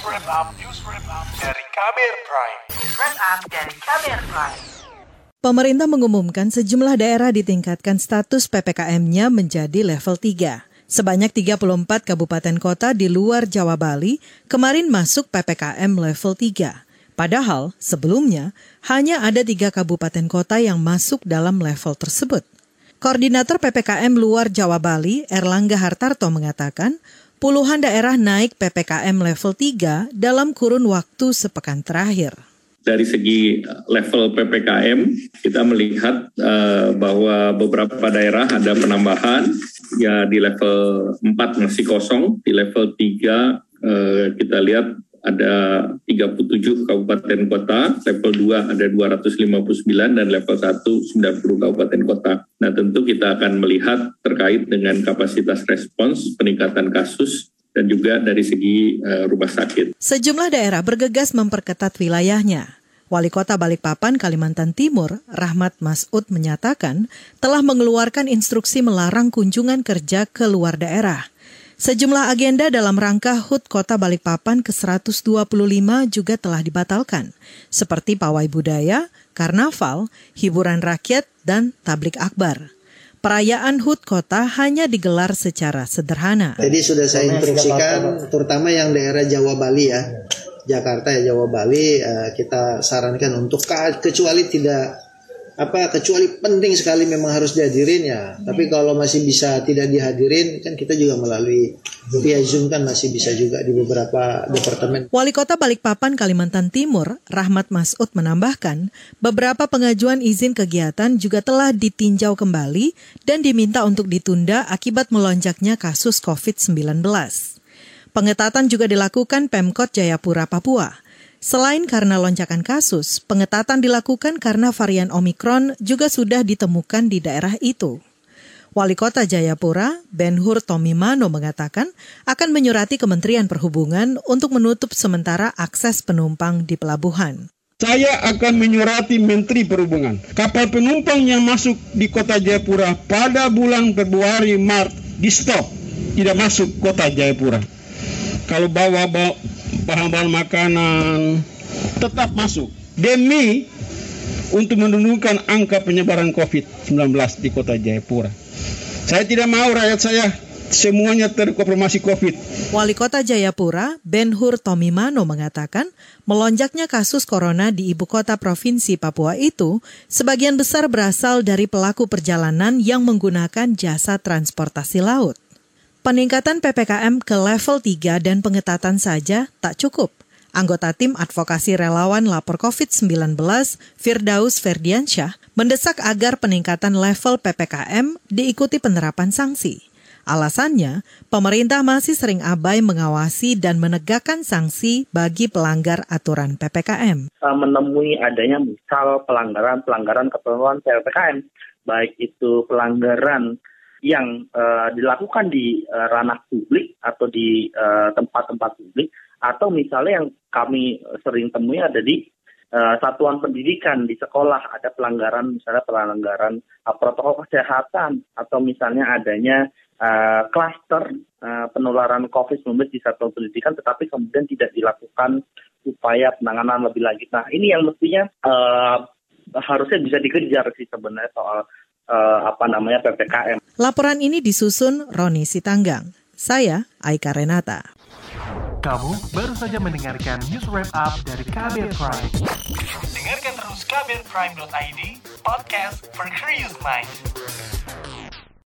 wrap up, news dari Kamer Prime. Wrap dari Kamer Prime. Pemerintah mengumumkan sejumlah daerah ditingkatkan status PPKM-nya menjadi level 3. Sebanyak 34 kabupaten kota di luar Jawa Bali kemarin masuk PPKM level 3. Padahal sebelumnya hanya ada tiga kabupaten kota yang masuk dalam level tersebut. Koordinator PPKM luar Jawa Bali, Erlangga Hartarto mengatakan, puluhan daerah naik PPKM level 3 dalam kurun waktu sepekan terakhir. Dari segi level PPKM, kita melihat uh, bahwa beberapa daerah ada penambahan, ya di level 4 masih kosong, di level 3 uh, eh, kita lihat ada 37 kabupaten kota, level 2 ada 259 dan level 1 90 kabupaten kota. Nah, tentu kita akan melihat terkait dengan kapasitas respons, peningkatan kasus dan juga dari segi uh, rumah sakit. Sejumlah daerah bergegas memperketat wilayahnya. Wali Kota Balikpapan, Kalimantan Timur, Rahmat Masud menyatakan telah mengeluarkan instruksi melarang kunjungan kerja ke luar daerah. Sejumlah agenda dalam rangka HUT Kota Balikpapan ke-125 juga telah dibatalkan, seperti pawai budaya, karnaval, hiburan rakyat, dan tablik akbar. Perayaan HUT Kota hanya digelar secara sederhana. Jadi sudah saya instruksikan, terutama yang daerah Jawa Bali ya, Jakarta ya Jawa Bali, eh, kita sarankan untuk kecuali tidak apa kecuali penting sekali memang harus dihadirin ya. Hmm. Tapi kalau masih bisa tidak dihadirin kan kita juga melalui via Zoom kan masih bisa juga di beberapa departemen. Wali Kota Balikpapan Kalimantan Timur, Rahmat Masud menambahkan, beberapa pengajuan izin kegiatan juga telah ditinjau kembali dan diminta untuk ditunda akibat melonjaknya kasus COVID-19. Pengetatan juga dilakukan Pemkot Jayapura Papua. Selain karena lonjakan kasus, pengetatan dilakukan karena varian Omikron juga sudah ditemukan di daerah itu. Wali Kota Jayapura, Ben Hur Tomimano mengatakan akan menyurati Kementerian Perhubungan untuk menutup sementara akses penumpang di pelabuhan. Saya akan menyurati Menteri Perhubungan. Kapal penumpang yang masuk di kota Jayapura pada bulan Februari Maret di stop, tidak masuk kota Jayapura. Kalau bawa, bawa bahan-bahan makanan tetap masuk demi untuk menurunkan angka penyebaran COVID-19 di kota Jayapura. Saya tidak mau rakyat saya semuanya terkonfirmasi COVID. Wali Kota Jayapura, Ben Hur Tomimano mengatakan, melonjaknya kasus corona di ibu kota provinsi Papua itu sebagian besar berasal dari pelaku perjalanan yang menggunakan jasa transportasi laut. Peningkatan PPKM ke level 3 dan pengetatan saja tak cukup. Anggota tim advokasi relawan lapor COVID-19, Firdaus Ferdiansyah, mendesak agar peningkatan level PPKM diikuti penerapan sanksi. Alasannya, pemerintah masih sering abai mengawasi dan menegakkan sanksi bagi pelanggar aturan PPKM. Menemui adanya misal pelanggaran-pelanggaran ketentuan PPKM, baik itu pelanggaran yang uh, dilakukan di uh, ranah publik atau di eh, tempat-tempat uh, publik atau misalnya yang kami sering temui ada di uh, satuan pendidikan di sekolah ada pelanggaran misalnya pelanggaran uh, protokol kesehatan atau misalnya adanya klaster uh, uh, penularan COVID-19 di satuan pendidikan tetapi kemudian tidak dilakukan upaya penanganan lebih lanjut. Nah ini yang mestinya uh, harusnya bisa dikejar sih sebenarnya soal uh, apa namanya PPKM. Laporan ini disusun Roni Sitanggang. Saya Aika Renata. Kamu baru saja mendengarkan news wrap up dari Kabel Prime. Dengarkan terus kabelprime.id, podcast for curious mind.